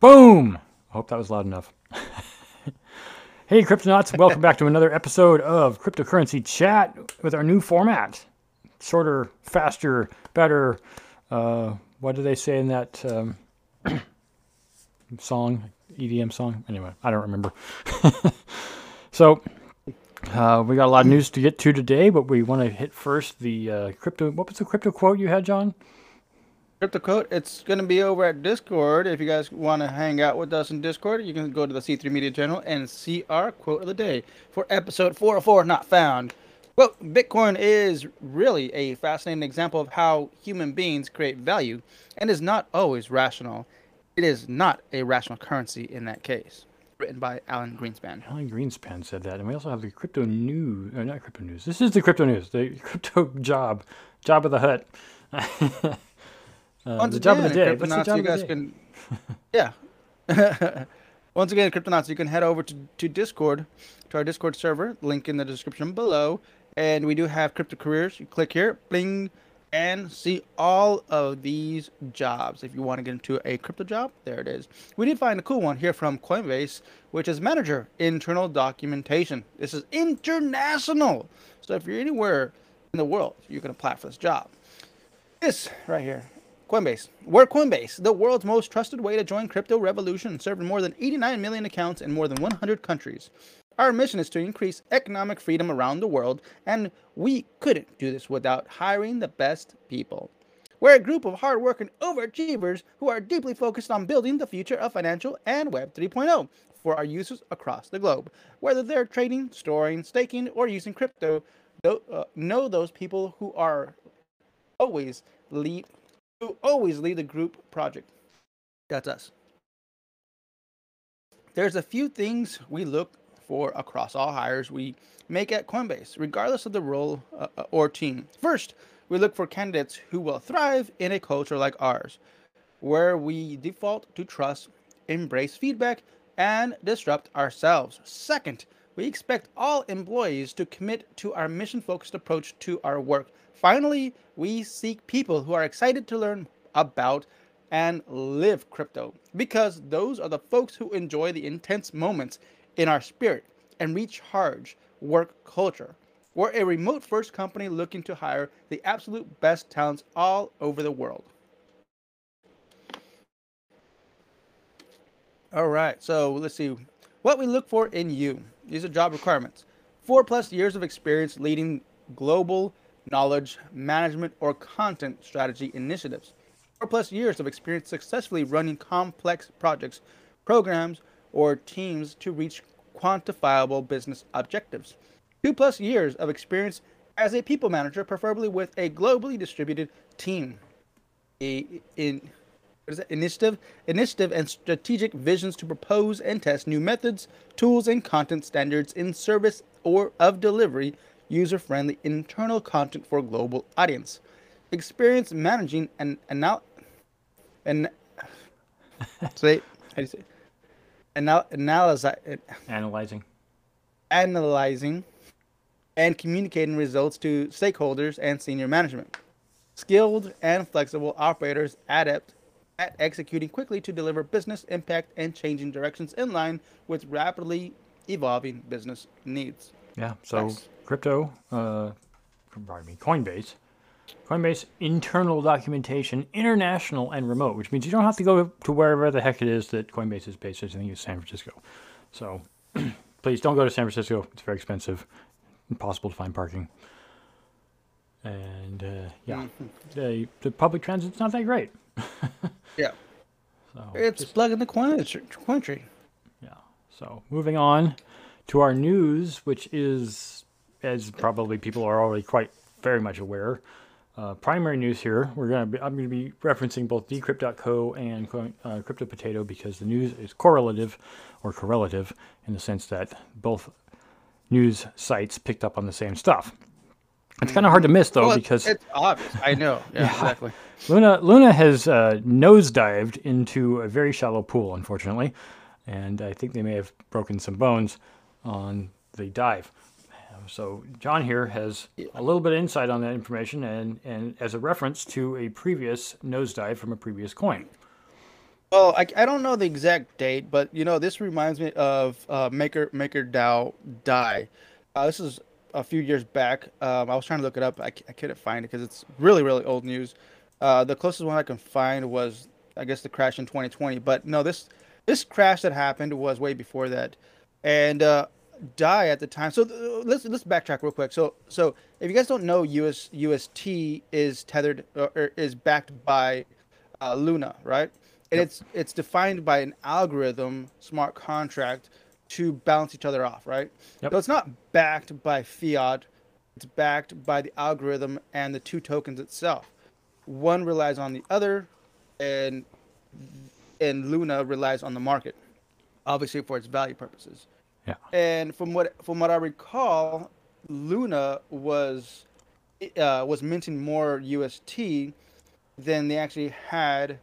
Boom! I hope that was loud enough. hey, Cryptonauts, welcome back to another episode of Cryptocurrency Chat with our new format. Shorter, faster, better. Uh, what do they say in that um, song, EDM song? Anyway, I don't remember. so, uh, we got a lot of news to get to today, but we want to hit first the uh, crypto. What was the crypto quote you had, John? Crypto Quote. It's going to be over at Discord. If you guys want to hang out with us in Discord, you can go to the C3 Media channel and see our quote of the day for episode 404 Not Found. Well, Bitcoin is really a fascinating example of how human beings create value and is not always rational. It is not a rational currency in that case. Written by Alan Greenspan. Alan Greenspan said that, and we also have the crypto news. Or not crypto news. This is the crypto news. The crypto job, job of the hut. Uh, Once the again, job of the day. What's the job you guys can, yeah. Once again, Cryptonauts, you can head over to, to Discord, to our Discord server, link in the description below. And we do have crypto careers. You click here, bling, and see all of these jobs. If you want to get into a crypto job, there it is. We did find a cool one here from Coinbase, which is manager internal documentation. This is international. So if you're anywhere in the world, you can apply for this job. This right here Coinbase. We're Coinbase, the world's most trusted way to join crypto revolution, serving more than 89 million accounts in more than 100 countries. Our mission is to increase economic freedom around the world, and we couldn't do this without hiring the best people. We're a group of hardworking overachievers who are deeply focused on building the future of financial and Web 3.0 for our users across the globe. Whether they're trading, storing, staking, or using crypto, uh, know those people who are always lead always lead the group project. That's us. There's a few things we look for across all hires we make at Coinbase, regardless of the role uh, uh, or team. First, we look for candidates who will thrive in a culture like ours, where we default to trust, embrace feedback, and disrupt ourselves. Second, we expect all employees to commit to our mission focused approach to our work, Finally, we seek people who are excited to learn about and live crypto because those are the folks who enjoy the intense moments in our spirit and recharge work culture. We're a remote first company looking to hire the absolute best talents all over the world. All right, so let's see what we look for in you. These are job requirements. Four plus years of experience leading global knowledge, management, or content strategy initiatives. Four plus years of experience successfully running complex projects, programs, or teams to reach quantifiable business objectives. Two plus years of experience as a people manager, preferably with a globally distributed team. A, in? Initiative, initiative, and strategic visions to propose and test new methods, tools, and content standards in service or of delivery user-friendly internal content for global audience. Experience managing and anal and say how do you say Anal- analyze analyzing analyzing and communicating results to stakeholders and senior management. Skilled and flexible operators adept at executing quickly to deliver business impact and changing directions in line with rapidly evolving business needs. Yeah. So nice. Crypto, uh, pardon me, Coinbase, Coinbase internal documentation, international and remote, which means you don't have to go to wherever the heck it is that Coinbase is based. I think it's San Francisco. So please don't go to San Francisco. It's very expensive, impossible to find parking. And uh, yeah, mm-hmm. the, the public transit's not that great. yeah. So it's just, plug in the Cointree. Yeah. So moving on to our news, which is, as probably people are already quite very much aware, uh, primary news here. We're gonna be, I'm going to be referencing both Decrypt.co and uh, Crypto Potato because the news is correlative or correlative in the sense that both news sites picked up on the same stuff. It's kind of hard to miss though well, because it's obvious. I know. Yeah, yeah. exactly. Luna Luna has uh, nosedived into a very shallow pool, unfortunately, and I think they may have broken some bones on the dive. So John here has a little bit of insight on that information and, and as a reference to a previous nosedive from a previous coin. Well, I, I don't know the exact date, but you know this reminds me of uh, Maker Maker DAO DAI. Uh, this is a few years back. Um, I was trying to look it up. I, I couldn't find it because it's really really old news. Uh, the closest one I can find was I guess the crash in 2020. But no, this this crash that happened was way before that, and DAI at the time. So uh, let's let's backtrack real quick. So so if you guys don't know, US UST is tethered or is backed by uh, Luna, right? And yep. it's it's defined by an algorithm smart contract to balance each other off, right? Yep. So it's not backed by fiat. It's backed by the algorithm and the two tokens itself. One relies on the other, and and Luna relies on the market, obviously for its value purposes. Yeah. And from what from what I recall, Luna was uh, was minting more UST than they actually had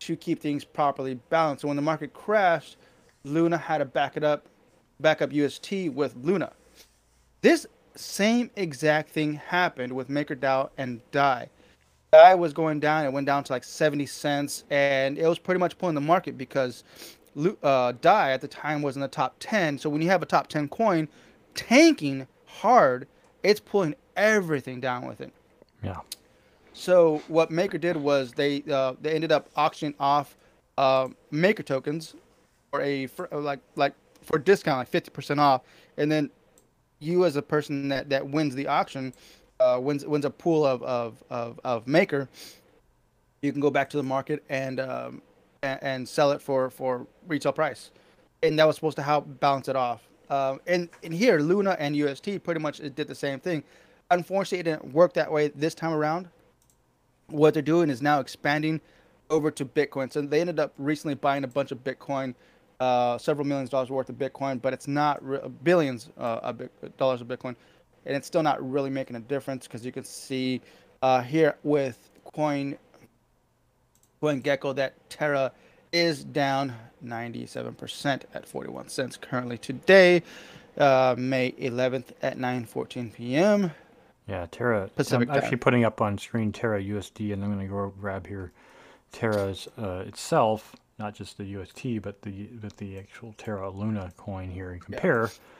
to keep things properly balanced. So when the market crashed, Luna had to back it up, back up UST with Luna. This same exact thing happened with MakerDAO and DAI. DAI was going down. It went down to like 70 cents, and it was pretty much pulling the market because uh, DAI at the time was in the top 10. So when you have a top 10 coin tanking hard, it's pulling everything down with it. Yeah. So what Maker did was they uh, they ended up auctioning off uh, Maker tokens for a for, like like for discount like 50% off, and then you as a person that, that wins the auction uh, wins wins a pool of, of, of, of maker, you can go back to the market and, um, and, and sell it for, for retail price, and that was supposed to help balance it off. Um, and and here Luna and UST pretty much did the same thing. Unfortunately, it didn't work that way this time around. What they're doing is now expanding over to Bitcoin. So they ended up recently buying a bunch of Bitcoin, uh, several millions dollars worth of Bitcoin, but it's not re- billions uh, of dollars of Bitcoin and it's still not really making a difference because you can see uh, here with coin CoinGecko that Terra is down 97% at 41 cents currently today, uh, May 11th at 9:14 p.m. Yeah, Terra. Pacific I'm time. actually putting up on screen Terra USD, and I'm going to go grab here Terra's uh, itself, not just the UST, but the but the actual Terra Luna coin here, and compare. Yeah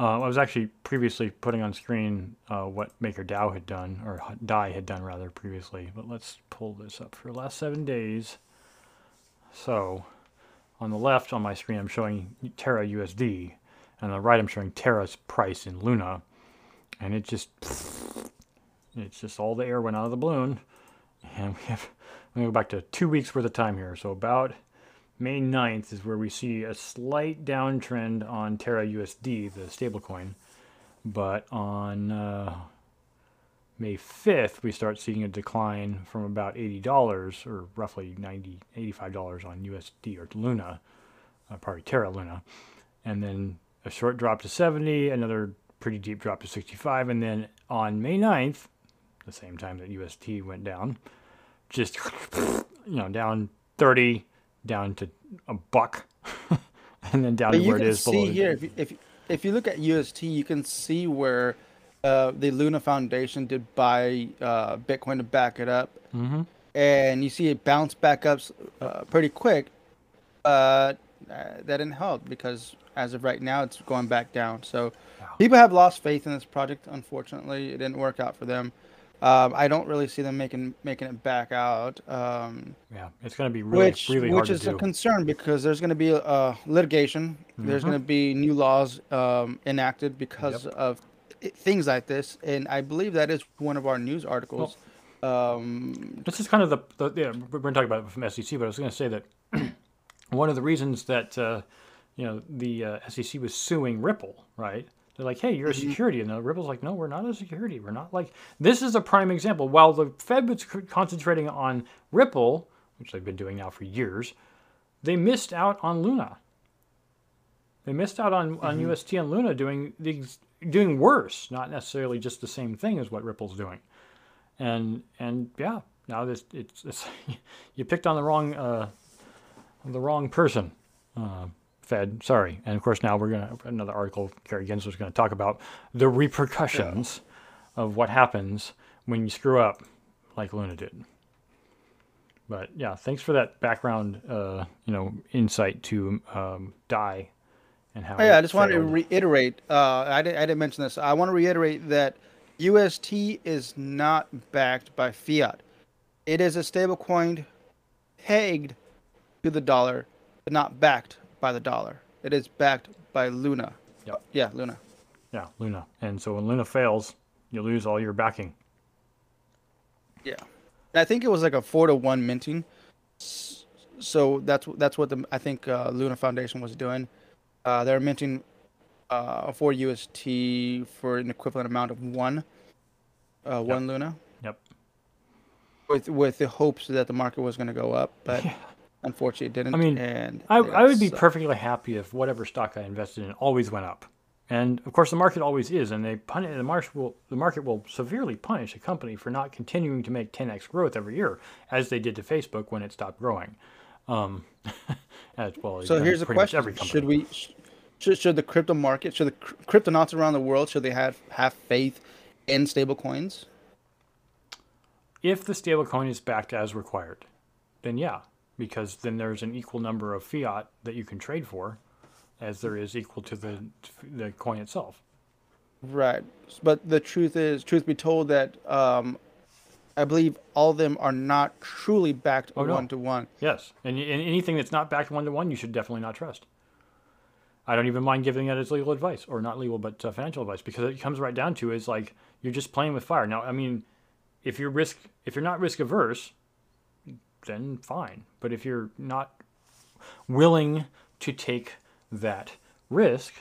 uh, I was actually previously putting on screen uh, what MakerDAO had done, or DAI had done rather previously. But let's pull this up for the last seven days. So, on the left on my screen, I'm showing Terra USD, and on the right, I'm showing Terra's price in Luna, and it just, it's just all the air went out of the balloon, and we have, we go back to two weeks worth of time here. So about May 9th is where we see a slight downtrend on Terra USD, the stablecoin. But on uh, May 5th, we start seeing a decline from about $80 or roughly 90 $85 on USD or Luna, uh, probably Terra Luna. And then a short drop to 70, another pretty deep drop to 65. And then on May 9th, the same time that UST went down, just, you know, down 30 down to a buck, and then down but to where it is below. You can see here, if you, if if you look at UST, you can see where uh, the Luna Foundation did buy uh, Bitcoin to back it up, mm-hmm. and you see it bounce back up uh, pretty quick. Uh, that didn't help because as of right now, it's going back down. So wow. people have lost faith in this project. Unfortunately, it didn't work out for them. Um, I don't really see them making making it back out. Um, yeah, it's going to be really which, really hard which is a concern because there's going to be uh, litigation. Mm-hmm. There's going to be new laws um, enacted because yep. of things like this, and I believe that is one of our news articles. Well, um, this is kind of the, the yeah, we're going to talk about it from SEC, but I was going to say that one of the reasons that uh, you know the uh, SEC was suing Ripple, right? They're like, hey, you're a mm-hmm. security. And the Ripple's like, no, we're not a security. We're not like, this is a prime example. While the Fed was concentrating on Ripple, which they've been doing now for years, they missed out on Luna. They missed out on, mm-hmm. on UST and Luna doing doing worse, not necessarily just the same thing as what Ripple's doing. And and yeah, now this it's, it's you picked on the wrong uh, the wrong person. Uh, Fed. Sorry. And of course, now we're going to, another article, Gary Gensler is going to talk about the repercussions yeah. of what happens when you screw up like Luna did. But yeah, thanks for that background, uh, you know, insight to um, Dai and how. Oh, yeah, I just wanted to reiterate. Uh, I, did, I didn't mention this. I want to reiterate that UST is not backed by fiat. It is a stablecoin pegged to the dollar, but not backed by the dollar. It is backed by Luna. Yep. Yeah, Luna. Yeah, Luna. And so when Luna fails, you lose all your backing. Yeah. I think it was like a four to one minting. So that's that's what the I think uh, Luna Foundation was doing. Uh, they're minting uh, for UST for an equivalent amount of one, uh, one yep. Luna. Yep. With with the hopes that the market was going to go up, but yeah. Unfortunately it didn't. I mean, and I I would be perfectly happy if whatever stock I invested in always went up. And of course, the market always is, and they punish the market will the market will severely punish a company for not continuing to make 10x growth every year, as they did to Facebook when it stopped growing. Um, as well. So here's the question: Should we should, should the crypto market, should the cryptonauts around the world, should they have have faith in stable coins? If the stablecoin is backed as required, then yeah, because then there's an equal number of fiat that you can trade for as there is equal to the the coin itself. Right, but the truth is, truth be told, that um, I believe all of them are not truly backed oh, one no. to one. Yes, and, and anything that's not backed one to one, you should definitely not trust. I don't even mind giving that as legal advice, or not legal, but uh, financial advice, because it comes right down to is like you're just playing with fire. Now, I mean, if you're risk, if you're not risk averse, then fine. But if you're not willing to take that risk,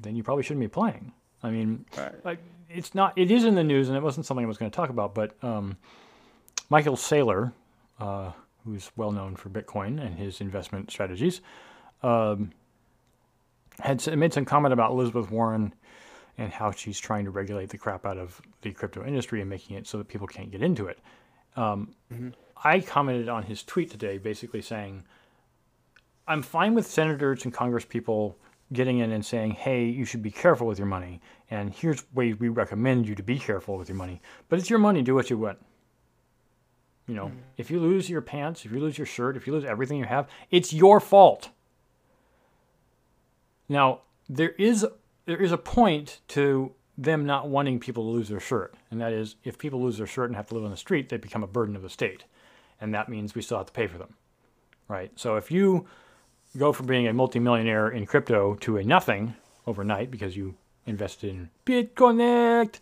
then you probably shouldn't be playing. I mean, right. like it's not. It is in the news, and it wasn't something I was going to talk about. But um, Michael Saylor, uh, who's well known for Bitcoin and his investment strategies, um, had made some comment about Elizabeth Warren and how she's trying to regulate the crap out of the crypto industry and making it so that people can't get into it. Um, mm-hmm. I commented on his tweet today, basically saying I'm fine with senators and Congress people getting in and saying, hey, you should be careful with your money. And here's ways we recommend you to be careful with your money. But it's your money, do what you want. You know, mm-hmm. if you lose your pants, if you lose your shirt, if you lose everything you have, it's your fault. Now, there is there is a point to them not wanting people to lose their shirt, and that is if people lose their shirt and have to live on the street, they become a burden of the state, and that means we still have to pay for them, right? So if you go from being a multimillionaire in crypto to a nothing overnight because you invested in BitConnect,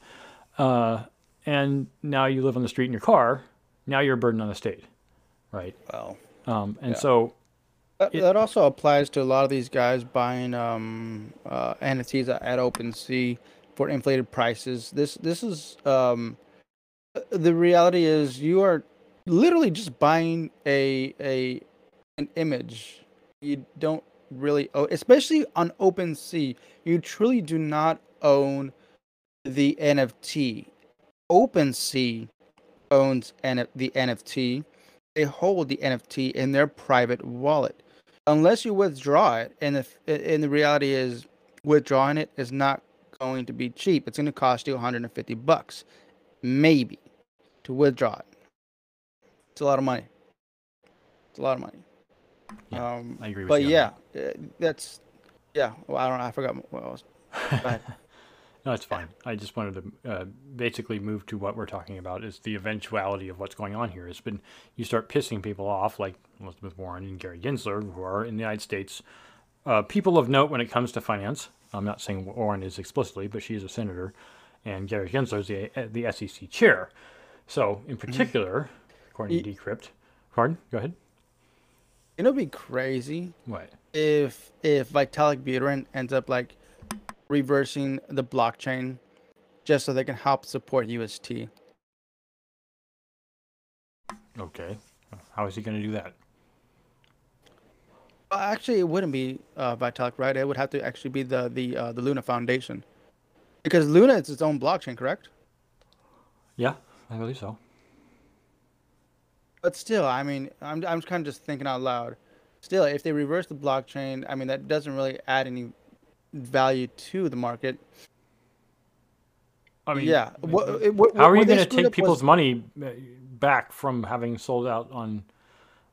uh, and now you live on the street in your car. Now you're a burden on the state, right? Well, um, and yeah. so that, it, that, also applies to a lot of these guys buying um, uh, NFTs at OpenSea for inflated prices. This this is um, the reality is you are literally just buying a a an image you don't really own, especially on OpenSea, you truly do not own the NFT. OpenSea owns N- the NFT. They hold the NFT in their private wallet. Unless you withdraw it, and if and the reality is withdrawing it is not going to be cheap. It's going to cost you 150 bucks, maybe, to withdraw it. It's a lot of money. It's a lot of money. Yeah, um, I agree with but you. But yeah, that. Uh, that's yeah. Well, I don't know. I forgot what was. no, it's fine. I just wanted to uh, basically move to what we're talking about is the eventuality of what's going on here. It's been you start pissing people off like Elizabeth Warren and Gary Gensler, who are in the United States uh, people of note when it comes to finance. I'm not saying Warren is explicitly, but she is a senator, and Gary Gensler is the uh, the SEC chair. So, in mm-hmm. particular, according to Decrypt, pardon, go ahead. It'd be crazy. What? If if Vitalik Buterin ends up like reversing the blockchain, just so they can help support UST. Okay, how is he going to do that? Uh, actually, it wouldn't be uh, Vitalik, right? It would have to actually be the the uh, the Luna Foundation, because Luna is its own blockchain, correct? Yeah, I believe so. But still, I mean, I'm I'm kind of just thinking out loud. Still, if they reverse the blockchain, I mean, that doesn't really add any value to the market. I mean, yeah. What, what, how are you going to take people's was... money uh, back from having sold out on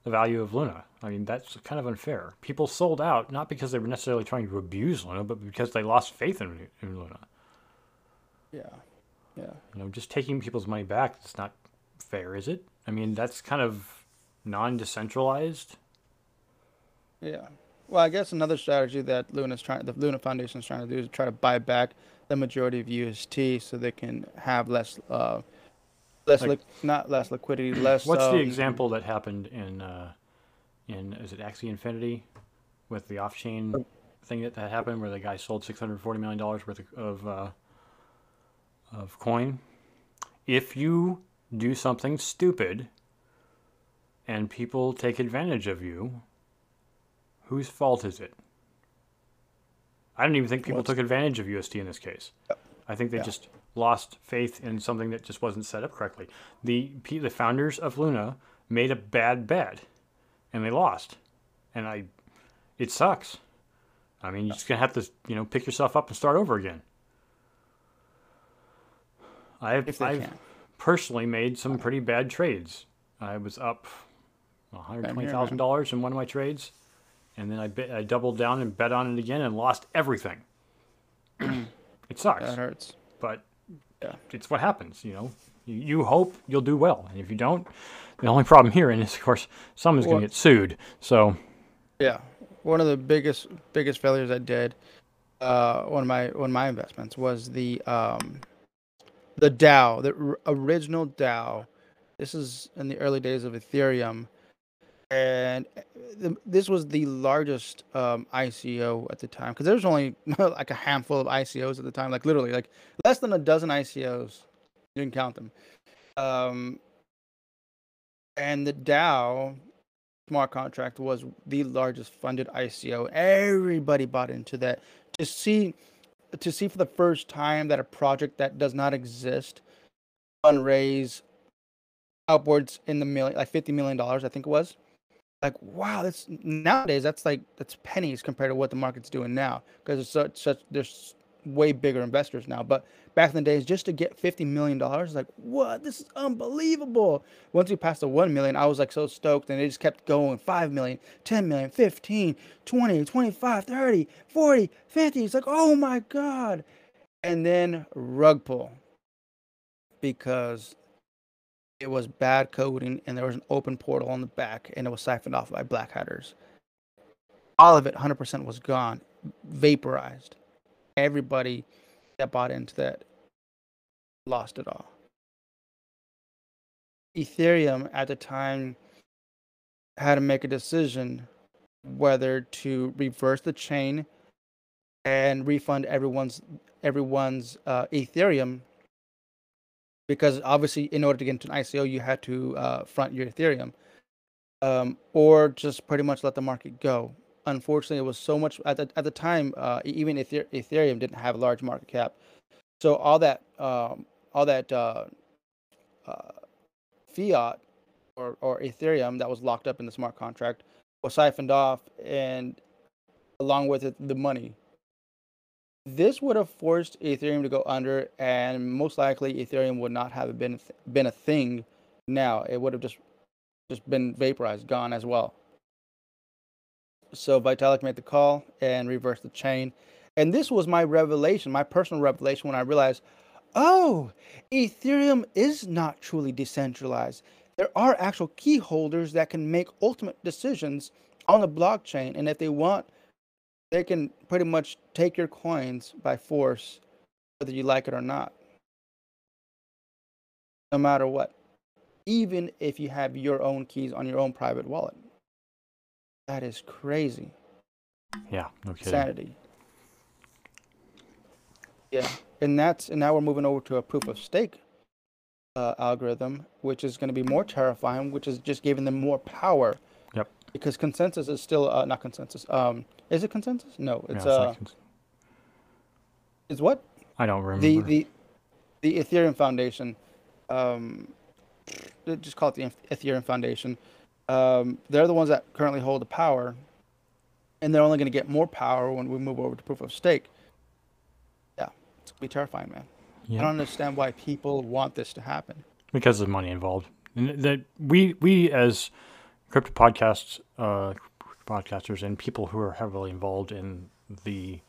the value of Luna? I mean, that's kind of unfair. People sold out not because they were necessarily trying to abuse Luna, but because they lost faith in, in Luna. Yeah, yeah. You know, just taking people's money back, it's not fair, is it? I mean, that's kind of non-decentralized. Yeah. Well, I guess another strategy that Luna's trying, the Luna Foundation is trying to do is try to buy back the majority of UST so they can have less, uh, less, like, li- not less liquidity, less. What's um, the example that happened in, uh, in is it Axie Infinity, with the off-chain thing that, that happened where the guy sold six hundred forty million dollars worth of, of, uh, of coin? If you do something stupid and people take advantage of you, whose fault is it? I don't even think people What's... took advantage of USD in this case. I think they yeah. just lost faith in something that just wasn't set up correctly. The the founders of Luna made a bad bet, and they lost, and I, it sucks. I mean, you're just gonna have to you know pick yourself up and start over again. I've I've can. Personally made some pretty bad trades. I was up one hundred twenty thousand dollars in one of my trades and then I, I doubled down and bet on it again and lost everything. it sucks. That hurts. But yeah. it's what happens, you know. You, you, hope you'll do well, and if you don't, the only problem here is, of course, someone's well, going to get sued. So. Yeah, one of the biggest biggest failures I did, uh, one of my one of my investments was the um, the DAO, the original DAO. This is in the early days of Ethereum and uh, the, this was the largest um, ICO at the time because there was only like a handful of ICOs at the time, like literally like less than a dozen ICOs. You didn't count them. Um, and the DAO smart contract was the largest funded ICO. Everybody bought into that to see to see for the first time that a project that does not exist fundraise upwards in the million like 50 million dollars I think it was. Like wow that's nowadays that's like that's pennies compared to what the market's doing now because it's such, such there's way bigger investors now but back in the days just to get 50 million dollars like what? This is unbelievable. Once we passed the 1 million i was like so stoked and it just kept going. 5 million 10 million 15 20 25 30 40 50 it's like oh my god. And then rug pull. Because it was bad coding and there was an open portal on the back and it was siphoned off by black hatters. All of it, 100% was gone, vaporized. Everybody that bought into that lost it all. Ethereum at the time had to make a decision whether to reverse the chain and refund everyone's everyone's uh, Ethereum because obviously in order to get into an ICO you had to uh, front your Ethereum, um, or just pretty much let the market go. Unfortunately, it was so much at the at the time. Uh, even Ether- Ethereum didn't have a large market cap, so all that um, all that uh, uh, fiat or or Ethereum that was locked up in the smart contract was siphoned off, and along with it, the money this would have forced Ethereum to go under, and most likely Ethereum would not have been been a thing. Now it would have just just been vaporized, gone as well. So Vitalik made the call and reversed the chain, and this was my revelation, my personal revelation, when I realized, oh, Ethereum is not truly decentralized. There are actual key holders that can make ultimate decisions on the blockchain, and if they want they can pretty much take your coins by force, whether you like it or not. No matter what. Even if you have your own keys on your own private wallet. That is crazy. Yeah, no Sanity. Yeah, and that's and now we're moving over to a proof of stake uh, algorithm, which is going to be more terrifying, which is just giving them more power. Yep. Because consensus is still uh, not consensus. Um, is it consensus? No, it's uh, cons- is what? I don't remember. The the the Ethereum Foundation, um, just call it the Ethereum Foundation. Um, they're the ones that currently hold the power, and they're only going to get more power when we move over to proof of stake. Yeah, it's gonna be terrifying, man. I don't understand why people want this to happen. Because of money involved. And that we we as crypto podcasts uh, podcasters and people who are heavily involved in the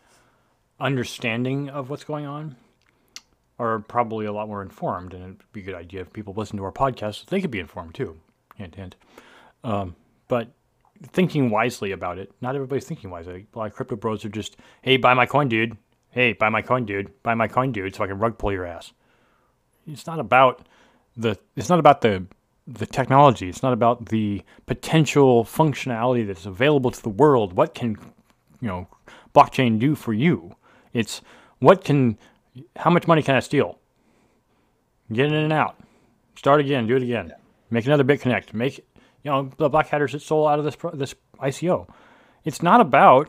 understanding of what's going on are probably a lot more informed, and it'd be a good idea if people listen to our podcast, they could be informed too. Hint, hint. Um, but thinking wisely about it, not everybody's thinking wisely. A lot of crypto bros are just, hey, buy my coin, dude. Hey, buy my coin, dude. Buy my coin, dude, so I can rug pull your ass. It's not about the. It's not about the the technology. It's not about the potential functionality that's available to the world. What can you know blockchain do for you? It's what can how much money can I steal? Get in and out. Start again. Do it again. Make another BitConnect. Make you know the black hatters that stole out of this this ICO. It's not about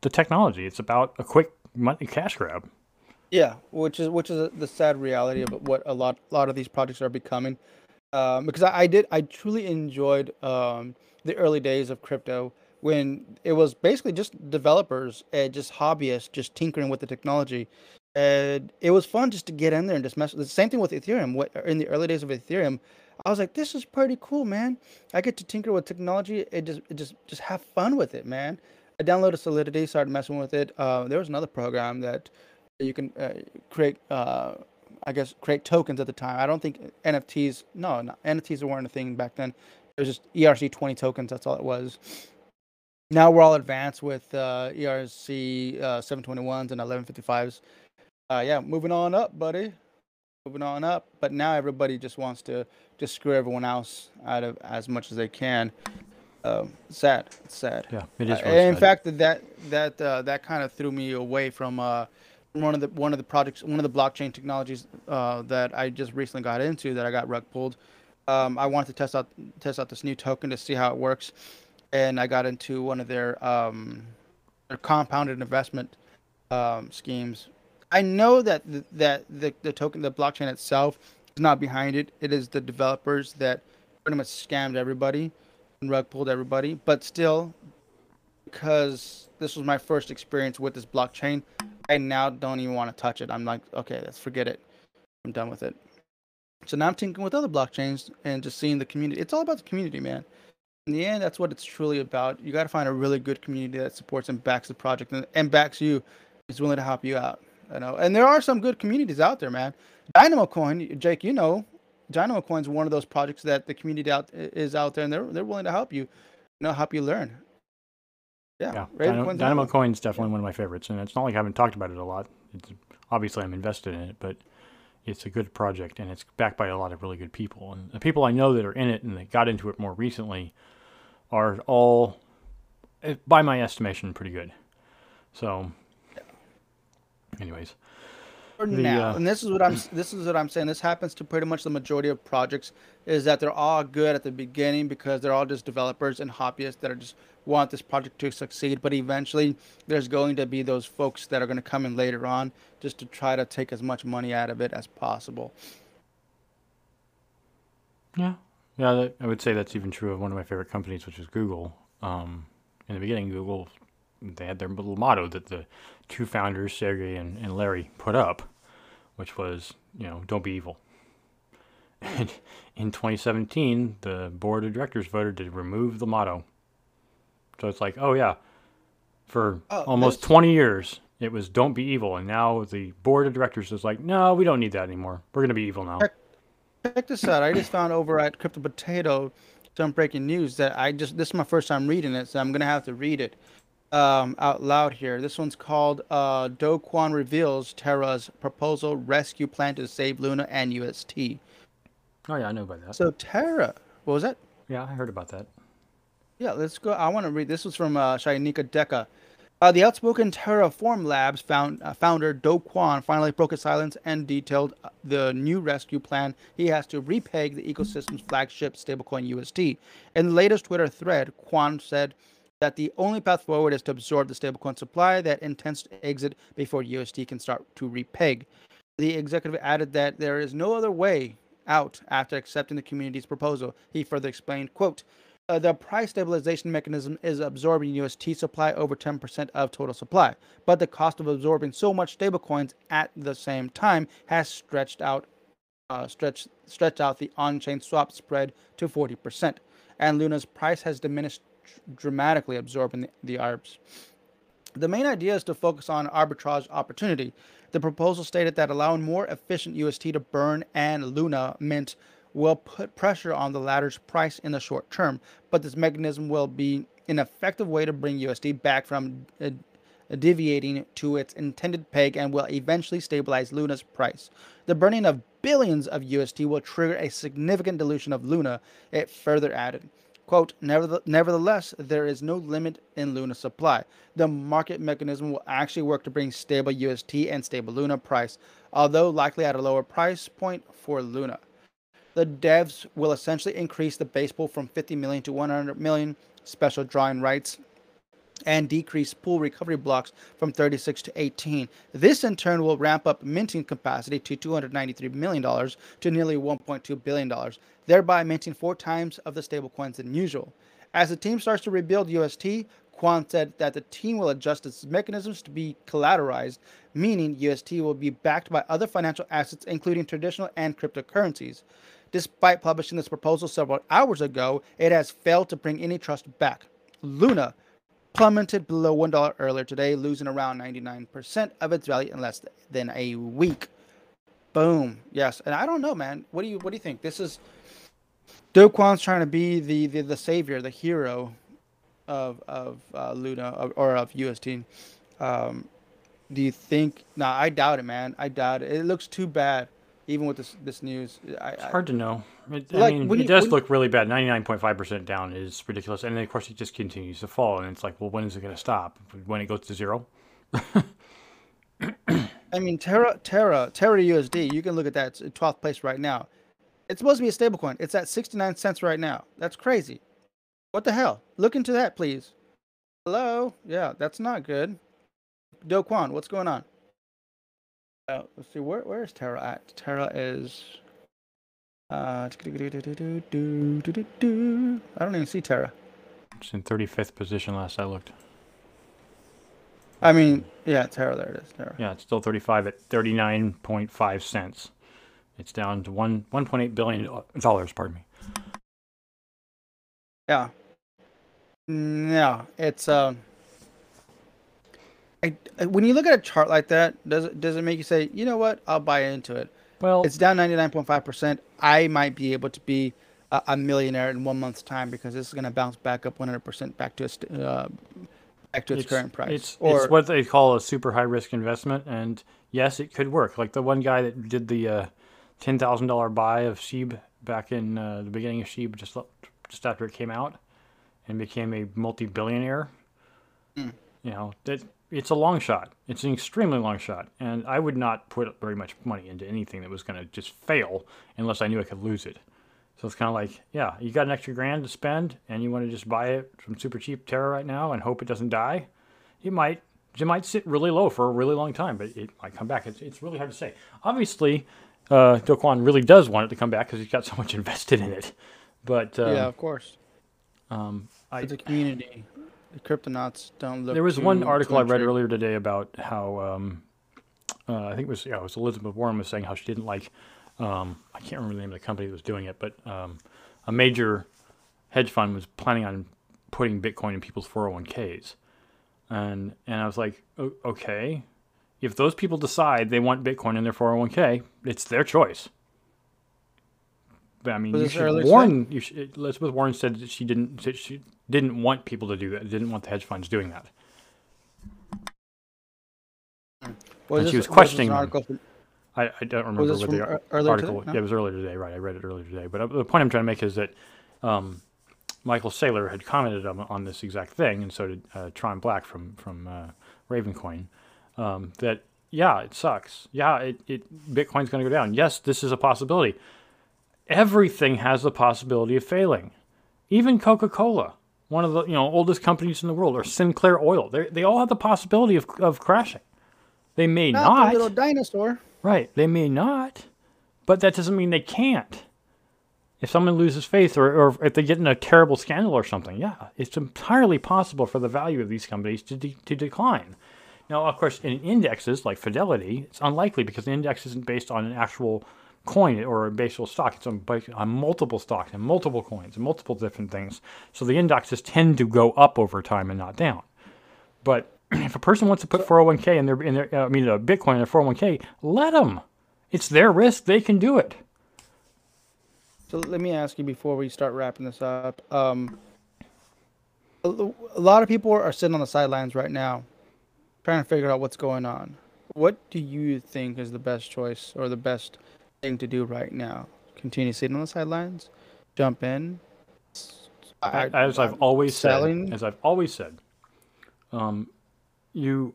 the technology. It's about a quick money cash grab. Yeah, which is which is the sad reality of what a lot a lot of these projects are becoming. Um, because I, I, did I truly enjoyed um, the early days of crypto when it was basically just developers and just hobbyists just tinkering with the technology and it was fun just to get in there and just mess. The same thing with Ethereum. What in the early days of Ethereum, I was like, this is pretty cool, man. I get to tinker with technology. It just, it just, just have fun with it, man. I downloaded Solidity, started messing with it. Uh, there was another program that you can uh, create. Uh, I guess create tokens at the time. I don't think NFTs. No, no NFTs weren't a thing back then. It was just ERC twenty tokens. That's all it was. Now we're all advanced with uh, ERC uh, 721s and 1155s uh, yeah, moving on up, buddy. Moving on up. But now everybody just wants to just screw everyone else out of as much as they can. Um, sad. It's sad. Yeah, it is. Uh, really in sad. fact, that that uh, that kind of threw me away from uh, one of the one of the projects, one of the blockchain technologies uh, that I just recently got into that I got rug pulled. Um, I wanted to test out test out this new token to see how it works, and I got into one of their um, their compounded investment um, schemes I know that the, that the, the token, the blockchain itself, is not behind it. It is the developers that pretty much scammed everybody and rug pulled everybody. But still, because this was my first experience with this blockchain, I now don't even want to touch it. I'm like, okay, let's forget it. I'm done with it. So now I'm thinking with other blockchains and just seeing the community. It's all about the community, man. In the end, that's what it's truly about. You got to find a really good community that supports and backs the project and, and backs you, is willing to help you out. You know, and there are some good communities out there, man. Dynamo Coin, Jake, you know, Dynamo Coin is one of those projects that the community out is out there, and they're they're willing to help you, you know, help you learn. Yeah, yeah. Dynamo, Dynamo Coin is definitely yeah. one of my favorites, and it's not like I haven't talked about it a lot. It's obviously I'm invested in it, but it's a good project, and it's backed by a lot of really good people. And the people I know that are in it and that got into it more recently are all, eh, by my estimation, pretty good. So anyways. For the, now uh, and this is what i'm this is what i'm saying this happens to pretty much the majority of projects is that they're all good at the beginning because they're all just developers and hobbyists that are just want this project to succeed but eventually there's going to be those folks that are going to come in later on just to try to take as much money out of it as possible. Yeah. Yeah that, i would say that's even true of one of my favorite companies which is google. Um, in the beginning google they had their little motto that the two founders, Sergey and, and Larry, put up, which was, you know, don't be evil. And in 2017, the board of directors voted to remove the motto. So it's like, oh yeah, for oh, almost 20 years, it was don't be evil. And now the board of directors is like, no, we don't need that anymore. We're going to be evil now. Check, check this out. I just found over at Crypto Potato some breaking news that I just, this is my first time reading it, so I'm going to have to read it um, out loud here. This one's called uh, Do Kwon Reveals Terra's Proposal Rescue Plan to Save Luna and UST. Oh, yeah, I know about that. So, Terra, what was that? Yeah, I heard about that. Yeah, let's go. I want to read. This was from uh, Chayanika Deka. Uh, the outspoken Terraform Labs found, uh, founder Do Kwon finally broke his silence and detailed uh, the new rescue plan he has to repeg the ecosystem's flagship stablecoin UST. In the latest Twitter thread, Kwon said that the only path forward is to absorb the stablecoin supply that intends to exit before UST can start to repeg. The executive added that there is no other way out after accepting the community's proposal. He further explained, quote, uh, the price stabilization mechanism is absorbing UST supply over 10% of total supply, but the cost of absorbing so much stablecoins at the same time has stretched out uh, stretched stretched out the on-chain swap spread to 40%, and Luna's price has diminished dramatically, absorbing the, the ARBs. The main idea is to focus on arbitrage opportunity. The proposal stated that allowing more efficient UST to burn and Luna mint will put pressure on the latter's price in the short term, but this mechanism will be an effective way to bring USD back from uh, deviating to its intended peg and will eventually stabilize Luna's price. The burning of billions of USD will trigger a significant dilution of Luna, it further added. Quote, nevertheless, there is no limit in Luna supply. The market mechanism will actually work to bring stable UST and stable Luna price, although likely at a lower price point for Luna. The devs will essentially increase the base pool from 50 million to 100 million special drawing rights and decrease pool recovery blocks from 36 to 18. This in turn will ramp up minting capacity to $293 million to nearly $1.2 billion, thereby minting four times of the stablecoins than usual. As the team starts to rebuild UST, Kwon said that the team will adjust its mechanisms to be collateralized, meaning UST will be backed by other financial assets, including traditional and cryptocurrencies. Despite publishing this proposal several hours ago, it has failed to bring any trust back. Luna plummeted below $1 earlier today, losing around 99% of its value in less than a week. Boom. Yes. And I don't know, man. What do you what do you think? This is Do Kwon's trying to be the, the, the savior, the hero of of uh, Luna or of UST. Um, do you think? No, I doubt it, man. I doubt it. It looks too bad even with this this news. I, it's hard to know. It, like, I mean, it does look really bad. Ninety nine point five percent down is ridiculous, and then of course it just continues to fall, and it's like, well, when is it going to stop? When it goes to zero? I mean, Terra, Terra, Terra USD. You can look at that. It's twelfth place right now. It's supposed to be a stablecoin. It's at sixty nine cents right now. That's crazy. What the hell? Look into that, please. Hello. Yeah, that's not good. Do Kwon, what's going on? Uh, let's see, where where is Terra at? Terra is. Uh, I don't even see Terra. It's in 35th position last I looked. I mean, yeah, Terra, there it is. Terra. Yeah, it's still 35 at 39.5 cents. It's down to one 1.8 billion dollars. Pardon me. Yeah. Yeah, it's um. Uh, I, when you look at a chart like that, does it does it make you say, you know what, I'll buy into it? Well, it's down ninety nine point five percent. I might be able to be a, a, millionaire in one month's time because this is going to bounce back up one hundred percent back to its uh, back to its, its, current price. It's, or, it's what they call a super high risk investment, and yes, it could work. Like the one guy that did the uh, ten thousand dollar buy of Sheeb back in uh, the beginning of Sheeb, just just after it came out, and became a multi billionaire. Mm. You know that it's a long shot. It's an extremely long shot, and I would not put very much money into anything that was going to just fail unless I knew I could lose it. So it's kind of like, yeah, you got an extra grand to spend, and you want to just buy it from super cheap Terra right now and hope it doesn't die. It might. It might sit really low for a really long time, but it might come back. It's, it's really hard to say. Obviously, uh, Do Kwon really does want it to come back because he's got so much invested in it. But uh, yeah, of course. Um, I, a community the Cryptonauts don't look. There was one article I read earlier today about how um, uh, I think it was yeah, it was Elizabeth Warren was saying how she didn't like um, I can't remember the name of the company that was doing it, but um, a major hedge fund was planning on putting Bitcoin in people's 401ks, and and I was like, okay, if those people decide they want Bitcoin in their 401k, it's their choice. But I mean, was you should warn. You should, Elizabeth Warren said that she didn't. She didn't want people to do that. Didn't want the hedge funds doing that. And this, she was questioning. Was from, I, I don't remember what the article. No? Yeah, it was earlier today, right? I read it earlier today. But uh, the point I'm trying to make is that um, Michael Saylor had commented on, on, this exact thing, and so did uh, Tron Black from from uh, Ravencoin. Um, that yeah, it sucks. Yeah, it, it Bitcoin's going to go down. Yes, this is a possibility. Everything has the possibility of failing. Even Coca-Cola one of the you know oldest companies in the world, or Sinclair Oil. They they all have the possibility of of crashing. They may not. not. little dinosaur. Right. They may not, but that doesn't mean they can't. if someone loses faith or, or if they get in a terrible scandal or something, yeah, it's entirely possible for the value of these companies to, de- to decline. Now, of course, in indexes like Fidelity, it's unlikely because the index isn't based on an actual coin or a basal stock. It's on, on multiple stocks and multiple coins and multiple different things. So the indexes tend to go up over time and not down. But if a person wants to put 401k in their, in their uh, I mean, a Bitcoin in their 401k, let them. It's their risk. They can do it. So let me ask you before we start wrapping this up. Um, a, a lot of people are sitting on the sidelines right now, trying to figure out what's going on. What do you think is the best choice or the best thing to do right now? Continue sitting on the sidelines, jump in. I, as I've always selling. said, as I've always said, um, you,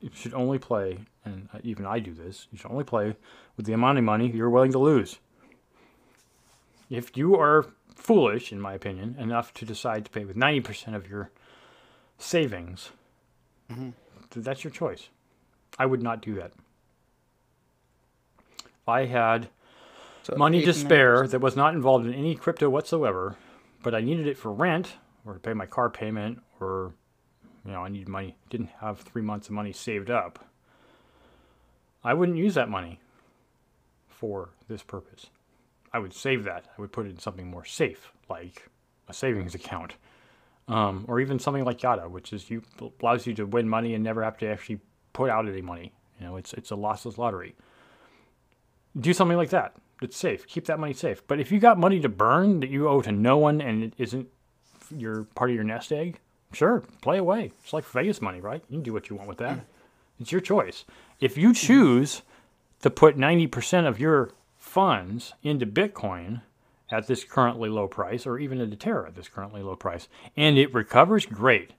you should only play, and even I do this. You should only play with the amount of money you're willing to lose if you are foolish, in my opinion, enough to decide to pay with 90% of your savings, mm-hmm. that's your choice. I would not do that. I had so money to spare that was not involved in any crypto whatsoever, but I needed it for rent or to pay my car payment or you know, I needed money, didn't have three months of money saved up, I wouldn't use that money for this purpose. I would save that. I would put it in something more safe, like a savings account, um, or even something like Yada, which is you allows you to win money and never have to actually put out any money. You know, it's it's a lossless lottery. Do something like that. It's safe. Keep that money safe. But if you got money to burn that you owe to no one and it isn't your part of your nest egg, sure, play away. It's like Vegas money, right? You can do what you want with that. It's your choice. If you mm-hmm. choose to put 90% of your funds into Bitcoin at this currently low price, or even into Terra at this currently low price, and it recovers, great.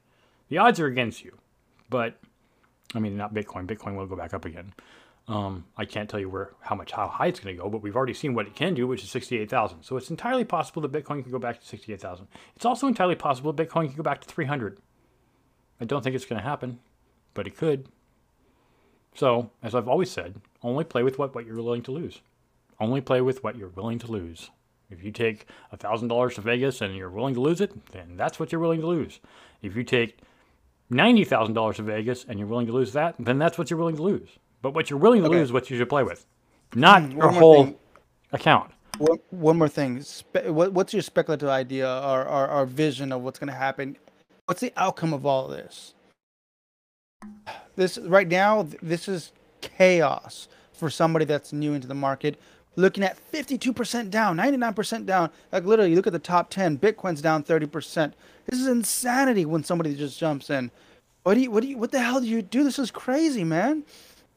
The odds are against you, but I mean, not Bitcoin. Bitcoin will go back up again. Um, I can't tell you where, how much, how high it's going to go, but we've already seen what it can do, which is 68,000. So it's entirely possible that Bitcoin can go back to 68,000. It's also entirely possible Bitcoin can go back to 300. I don't think it's going to happen, but it could. So, as I've always said, only play with what, what you're willing to lose. Only play with what you're willing to lose. If you take $1,000 to Vegas and you're willing to lose it, then that's what you're willing to lose. If you take $90,000 to Vegas and you're willing to lose that, then that's what you're willing to lose. But what you're willing to okay. lose is what you should play with, not mm, your whole thing. account. One, one more thing. Spe- what, what's your speculative idea or, or, or vision of what's going to happen? What's the outcome of all of this? This right now, this is chaos for somebody that's new into the market looking at 52% down, 99% down. Like literally, you look at the top 10, Bitcoin's down 30%. This is insanity when somebody just jumps in. What do you, what do you, what the hell do you do? This is crazy, man.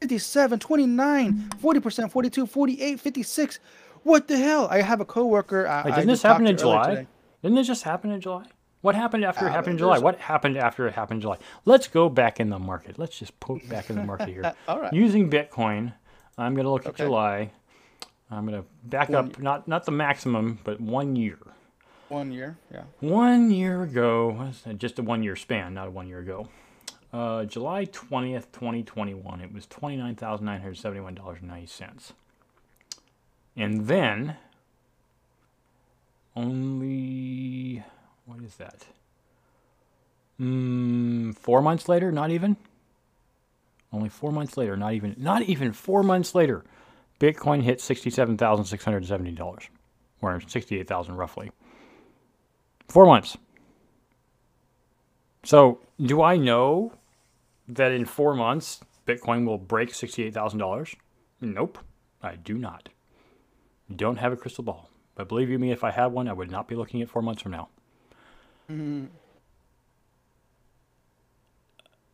57, 29, 40%, 42, 48, 56. What the hell? I have a coworker. I, Wait, didn't I this happen in July? Didn't this just happen in July? What happened after uh, it happened in July? What happened after it happened in July? Let's go back in the market. Let's just poke back in the market here. All right. Using Bitcoin, I'm going to look okay. at July. I'm going to back one up, not not the maximum, but one year. One year, yeah. One year ago, just a one year span, not a one year ago. Uh, July 20th, 2021, it was $29,971.90. And then, only, what is that? Mm, four months later, not even? Only four months later, not even, not even four months later, Bitcoin hit $67,670, or 68000 roughly. Four months. So, do I know that in four months Bitcoin will break $68,000? Nope, I do not. Don't have a crystal ball. But believe you me, if I had one, I would not be looking at four months from now. Mm-hmm.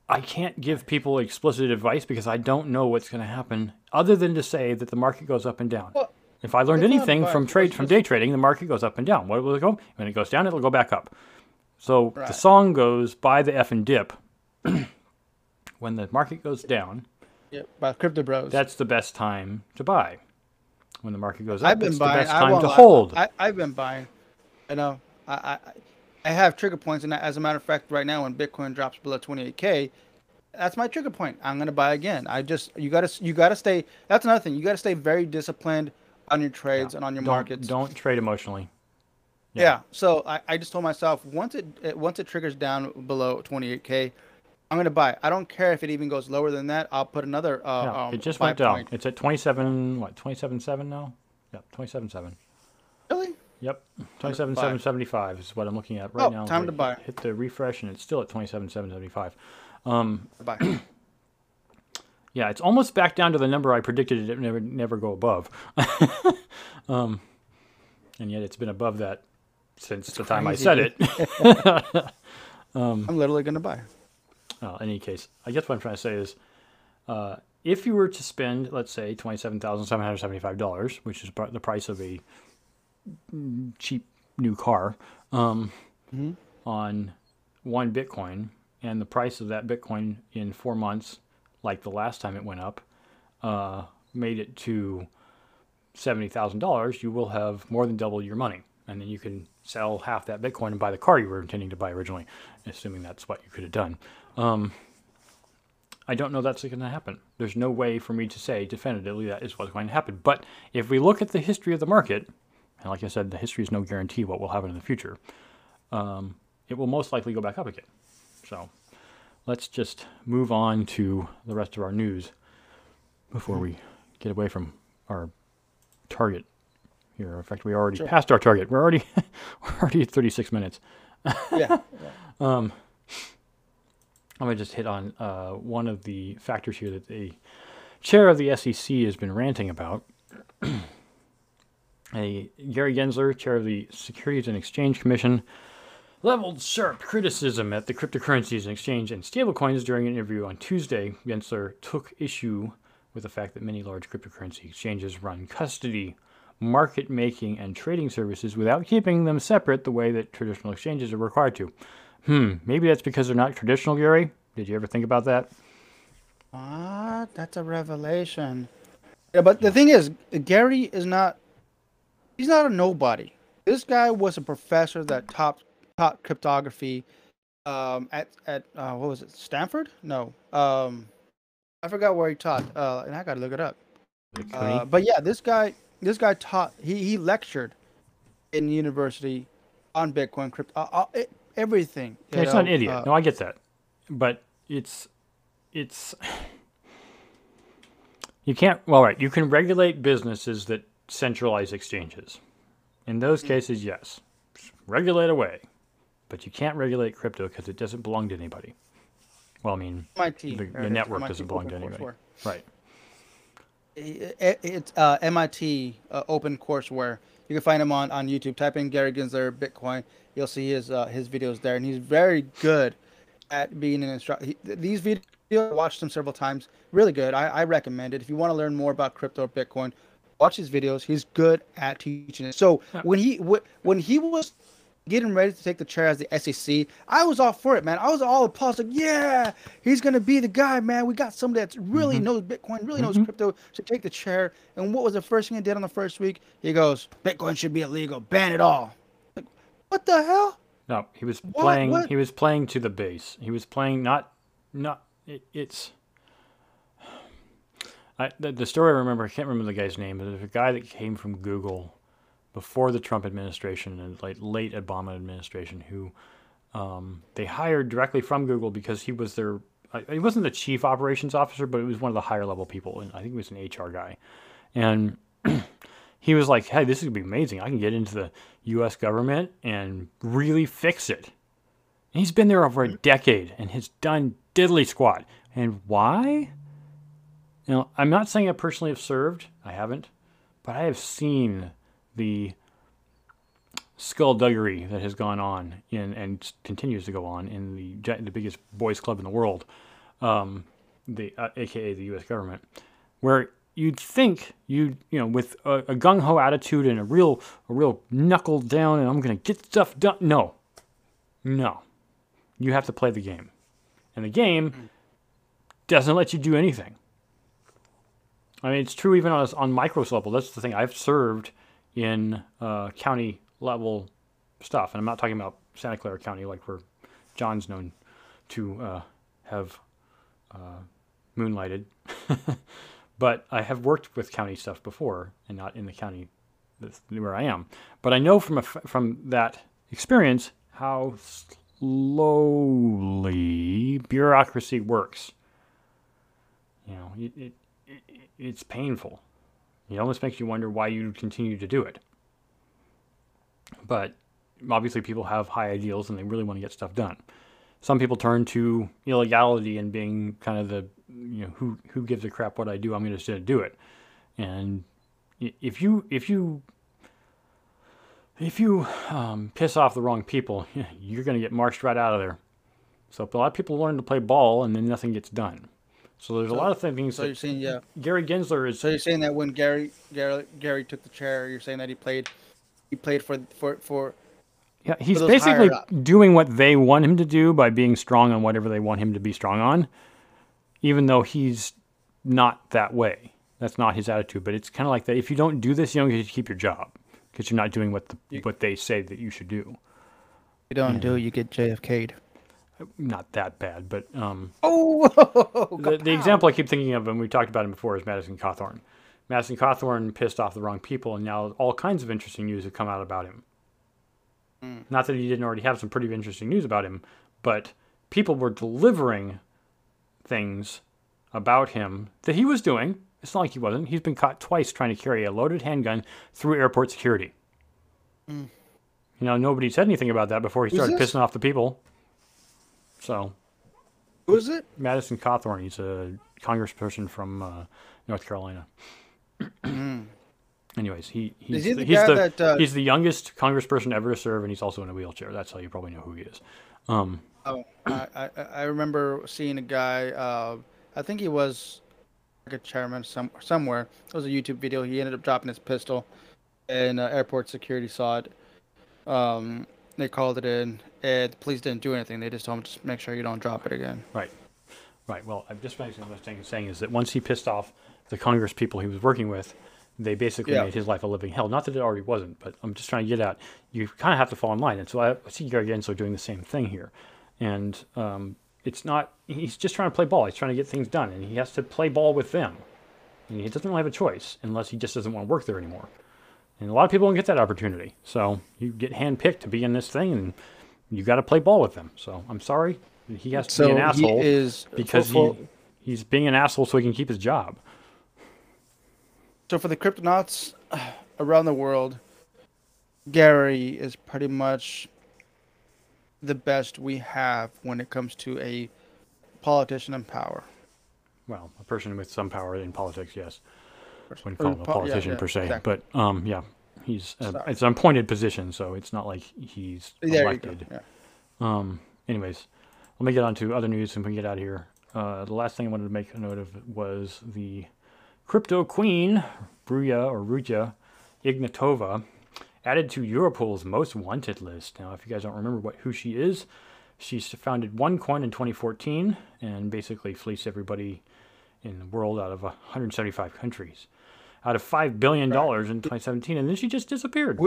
I can't give people explicit advice because I don't know what's going to happen, other than to say that the market goes up and down. Well, if I learned anything from trade from day trading, the market goes up and down. What will it go? When it goes down, it'll go back up. So right. the song goes buy the F and dip. when the market goes down, yep, by Crypto Bros. That's the best time to buy. When the market goes up, I've been it's buying. the best time to hold. I, have been buying. I know. I, I I have trigger points, and as a matter of fact, right now when Bitcoin drops below 28k, that's my trigger point. I'm gonna buy again. I just you gotta you gotta stay. That's another thing. You gotta stay very disciplined on your trades yeah. and on your don't, markets. Don't trade emotionally. Yeah. yeah. So I, I just told myself once it, it once it triggers down below 28k, I'm gonna buy. I don't care if it even goes lower than that. I'll put another. Uh, yeah, um, it just went down. Point. It's at 27. What 27.7 now? Yep, 27.7. Really? Yep, 27.775 is what I'm looking at right oh, now. Time to buy. Hit the refresh and it's still at 27.775. Um, buy. yeah, it's almost back down to the number I predicted it never never go above. um, and yet it's been above that since it's the time I said it. um, I'm literally gonna buy. Well, in any case, I guess what I'm trying to say is, uh, if you were to spend, let's say, twenty-seven thousand seven hundred seventy-five dollars, which is the price of a cheap new car, um, mm-hmm. on one Bitcoin, and the price of that Bitcoin in four months, like the last time it went up, uh, made it to seventy thousand dollars, you will have more than double your money, and then you can sell half that Bitcoin and buy the car you were intending to buy originally, assuming that's what you could have done. Um, I don't know that's going to happen. There's no way for me to say definitively that is what's going to happen. But if we look at the history of the market, and like I said, the history is no guarantee what will happen in the future, um, it will most likely go back up again. So let's just move on to the rest of our news before we get away from our target here. In fact, we already sure. passed our target. We're already we're already at 36 minutes. yeah. yeah. Um, I'm going to just hit on uh, one of the factors here that the chair of the SEC has been ranting about. a Gary Gensler, chair of the Securities and Exchange Commission, leveled sharp criticism at the cryptocurrencies and exchange and stablecoins during an interview on Tuesday. Gensler took issue with the fact that many large cryptocurrency exchanges run custody, market making, and trading services without keeping them separate the way that traditional exchanges are required to. Hmm, maybe that's because they're not traditional, Gary. Did you ever think about that? Ah, that's a revelation. Yeah, but the thing is, Gary is not. He's not a nobody. This guy was a professor that taught taught cryptography um, at at uh, what was it? Stanford? No. Um, I forgot where he taught, uh, and I got to look it up. Uh, but yeah, this guy this guy taught. He he lectured in university on Bitcoin crypto. Everything. Yeah, it's know, not an idiot. Uh, no, I get that, but it's it's you can't. Well, right, you can regulate businesses that centralize exchanges. In those mm. cases, yes, regulate away, but you can't regulate crypto because it doesn't belong to anybody. Well, I mean, MIT, the, the network MIT doesn't belong to anybody, right? It's uh, MIT uh, open courseware. You can find him on, on YouTube. Type in Gary Gensler Bitcoin. You'll see his uh, his videos there, and he's very good at being an instructor. These videos, I watched them several times. Really good. I, I recommend it. If you want to learn more about crypto or Bitcoin, watch his videos. He's good at teaching it. So when he when he was getting ready to take the chair as the SEC, I was all for it, man. I was all applause, like, yeah, he's gonna be the guy, man. We got somebody that really mm-hmm. knows Bitcoin, really knows mm-hmm. crypto to take the chair. And what was the first thing he did on the first week? He goes, Bitcoin should be illegal, ban it all. Like, what the hell? No, he was what? playing. What? He was playing to the base. He was playing not, not. It, it's. I, the, the story I remember, I can't remember the guy's name, but there's a guy that came from Google before the Trump administration and like late Obama administration who um, they hired directly from Google because he was their he wasn't the chief operations officer, but he was one of the higher level people, and I think he was an HR guy, and he was like, "Hey, this is gonna be amazing. I can get into the U.S. government and really fix it." And he's been there over a decade and has done diddly squat. And why? You know, I'm not saying I personally have served. I haven't, but I have seen the skullduggery that has gone on in and continues to go on in the the biggest boys club in the world, um, the uh, AKA the U.S. government, where you'd think you you know with a, a gung ho attitude and a real a real knuckle down and I'm gonna get stuff done. No, no, you have to play the game, and the game doesn't let you do anything. I mean, it's true even on on micro level. That's the thing. I've served in uh, county level stuff, and I'm not talking about Santa Clara County, like where John's known to uh, have uh, moonlighted, but I have worked with county stuff before, and not in the county where I am. But I know from a, from that experience how slowly bureaucracy works. You know, it, it, it, it's painful. It almost makes you wonder why you continue to do it. But obviously, people have high ideals and they really want to get stuff done. Some people turn to illegality and being kind of the, you know, who who gives a crap what I do? I'm going to do it. And if you if you if you um, piss off the wrong people, you're going to get marched right out of there. So a lot of people learn to play ball, and then nothing gets done. So there's so, a lot of things. So you're saying, yeah, Gary Gensler is. So you're saying that when Gary Gary Gary took the chair, you're saying that he played, he played for for for. Yeah, he's basically doing what they want him to do by being strong on whatever they want him to be strong on, even though he's not that way. That's not his attitude. But it's kind of like that. If you don't do this, you don't get to keep your job because you're not doing what the, you, what they say that you should do. You don't and, do, you get JFK'd not that bad, but um, oh, the, the, example I keep thinking of, and we talked about him before, is Madison Cawthorn. Madison Cawthorn pissed off the wrong people, and now all kinds of interesting news have come out about him. Mm. Not that he didn't already have some pretty interesting news about him, but people were delivering things about him that he was doing. It's not like he wasn't. He's been caught twice trying to carry a loaded handgun through airport security. Mm. You know, nobody said anything about that before he started pissing off the people. So, who is it? Madison Cawthorn. He's a congressperson from uh, North Carolina. Anyways, he he's he the, he's, the, that, uh, he's the youngest congressperson ever to serve, and he's also in a wheelchair. That's how you probably know who he is. Um, oh, I, I, I remember seeing a guy. Uh, I think he was like a chairman some somewhere. It was a YouTube video. He ended up dropping his pistol, and uh, airport security saw it. Um, they called it in, and the police didn't do anything. They just told him to make sure you don't drop it again. Right. Right. Well, I'm just basically what I'm saying is that once he pissed off the Congress people he was working with, they basically yeah. made his life a living hell. Not that it already wasn't, but I'm just trying to get at you kind of have to fall in line. And so I see Gary Gensler doing the same thing here. And um, it's not, he's just trying to play ball. He's trying to get things done, and he has to play ball with them. And he doesn't really have a choice unless he just doesn't want to work there anymore. And a lot of people don't get that opportunity. So you get handpicked to be in this thing, and you got to play ball with them. So I'm sorry, he has to so be an asshole is because for, he he's being an asshole so he can keep his job. So for the cryptonauts around the world, Gary is pretty much the best we have when it comes to a politician in power. Well, a person with some power in politics, yes wouldn't call him a politician yeah, yeah, per se, exactly. but um, yeah, he's a, it's an appointed position, so it's not like he's there elected. Yeah. Um, anyways, let me get on to other news and we can get out of here. Uh, the last thing I wanted to make a note of was the crypto queen, Bruya or Ruja Ignatova, added to Europol's most wanted list. Now, if you guys don't remember what who she is, she founded OneCoin in 2014 and basically fleeced everybody in the world out of 175 countries out of five billion dollars in 2017, and then she just disappeared.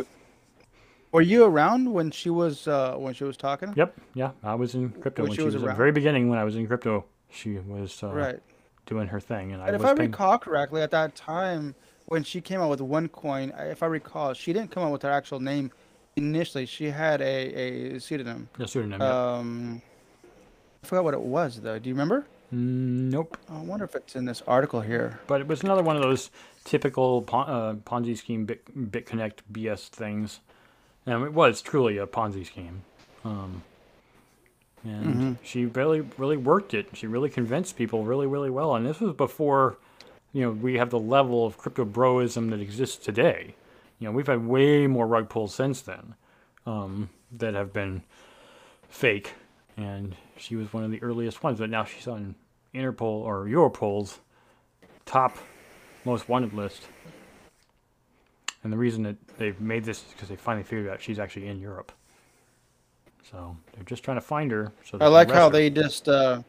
Were you around when she was uh, when she was talking? Yep. Yeah, I was in crypto when, when she, was, was at the very beginning. When I was in crypto, she was uh, right doing her thing, and, and I if I paying... recall correctly, at that time when she came out with OneCoin, if I recall, she didn't come out with her actual name initially. She had a, a pseudonym. A pseudonym. Um, I forgot what it was though. Do you remember? Nope. I wonder if it's in this article here. But it was another one of those typical uh, Ponzi scheme, Bit, BitConnect BS things. And it was truly a Ponzi scheme. Um, and mm-hmm. she really, really worked it. She really convinced people really, really well. And this was before, you know, we have the level of crypto broism that exists today. You know, we've had way more rug pulls since then um, that have been fake. And she was one of the earliest ones. But now she's on Interpol or Europol's top most wanted list. And the reason that they've made this is because they finally figured out she's actually in Europe. So they're just trying to find her. So I like how her. they just. Uh,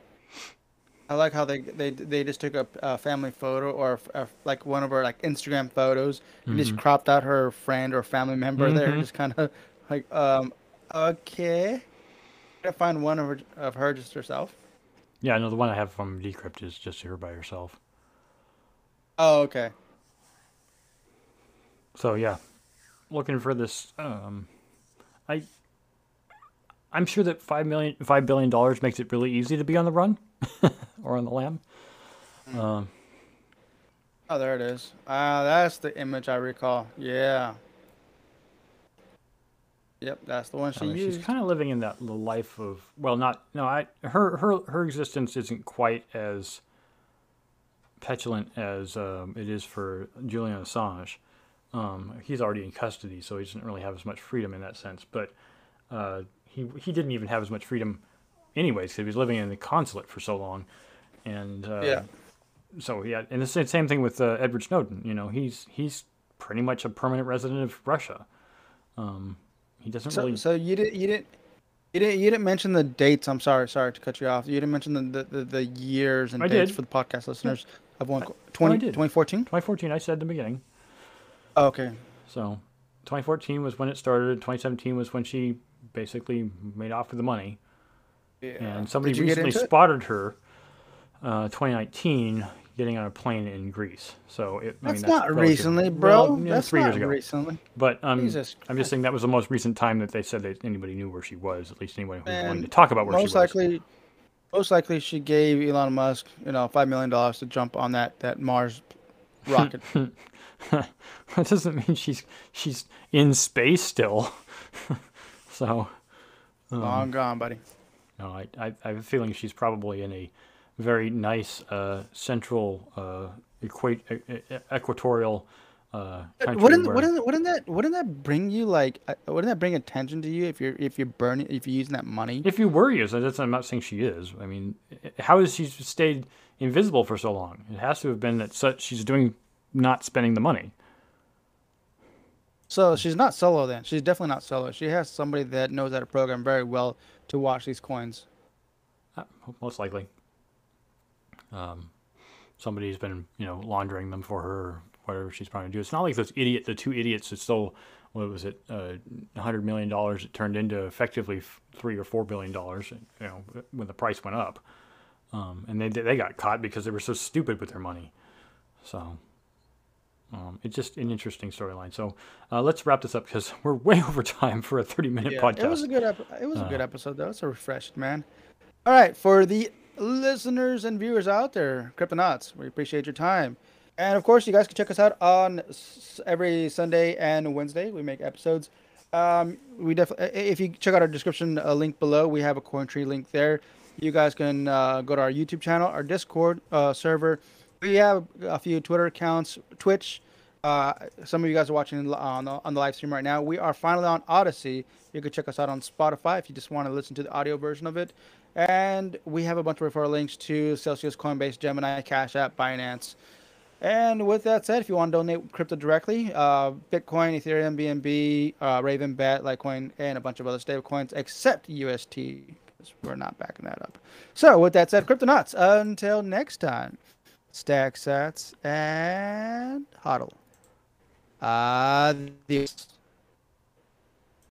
I like how they they they just took a, a family photo or a, like one of her like Instagram photos and mm-hmm. just cropped out her friend or family member mm-hmm. there, just kind of like um okay. I find one of her of her just herself. Yeah, no, the one I have from Decrypt is just her by herself. Oh, okay. So yeah, looking for this. Um, I I'm sure that five million, five billion dollars makes it really easy to be on the run or on the lam. Mm. Um, oh, there it is. Ah, uh, that's the image I recall. Yeah. Yep, that's the one she I mean, used. She's kind of living in that life of well, not no. I her her her existence isn't quite as petulant as um, it is for Julian Assange. Um, he's already in custody, so he doesn't really have as much freedom in that sense. But uh, he he didn't even have as much freedom, anyways, because he was living in the consulate for so long, and uh, yeah. So yeah, and the same thing with uh, Edward Snowden. You know, he's he's pretty much a permanent resident of Russia. Um, he doesn't so, really. So you didn't you didn't. You didn't, you didn't mention the dates. I'm sorry, sorry to cut you off. You didn't mention the, the, the years and I dates did. for the podcast listeners of one, 20, 2014? 2014, I said in the beginning. Oh, okay. So 2014 was when it started. 2017 was when she basically made off with the money. Yeah. And somebody recently spotted her, uh, 2019, getting on a plane in Greece. So it, that's, I mean, that's not recently, bro. Well, that's three years ago. recently. But um, I'm just saying that was the most recent time that they said that anybody knew where she was. At least anyone who was willing to talk about where she was. Most likely, most likely, she gave Elon Musk, you know, five million dollars to jump on that that Mars rocket. that doesn't mean she's she's in space still. so um, long gone, buddy. No, I, I, I have a feeling she's probably in a very nice uh, central uh, equate, equatorial uh, country. Wouldn't, where... wouldn't wouldn't that wouldn't that bring you like uh, wouldn't that bring attention to you if you're if you're burning if you're using that money? If you were using that's I'm not saying she is. I mean, how has she stayed invisible for so long? It has to have been that such she's doing not spending the money. So she's not solo then. She's definitely not solo. She has somebody that knows how to program very well to watch these coins. Uh, most likely. Um, somebody's been, you know, laundering them for her, whatever she's trying to do. It's not like those idiot, the two idiots that stole, what was it, uh, $100 million. It turned into effectively three or $4 billion, you know, when the price went up. Um, and they, they got caught because they were so stupid with their money. So um, it's just an interesting storyline. So uh, let's wrap this up because we're way over time for a 30 minute yeah, podcast. It was a good ep- it was a good uh, episode though. It's a refreshed man. All right, for the listeners and viewers out there, Cryptonauts, we appreciate your time. And of course, you guys can check us out on every Sunday and Wednesday. We make episodes. Um, we definitely, if you check out our description uh, link below, we have a CoinTree link there. You guys can uh, go to our YouTube channel, our Discord uh, server, we have a few Twitter accounts, Twitch. Uh, some of you guys are watching on the, on the live stream right now. We are finally on Odysee. You can check us out on Spotify if you just want to listen to the audio version of it. And we have a bunch of referral links to Celsius, Coinbase, Gemini, Cash App, Binance. And with that said, if you want to donate crypto directly, uh, Bitcoin, Ethereum, BNB, uh, Raven, Bat, Litecoin, and a bunch of other stable coins except UST, because we're not backing that up. So with that said, Cryptonauts, until next time stack sats, and hodl. Adios.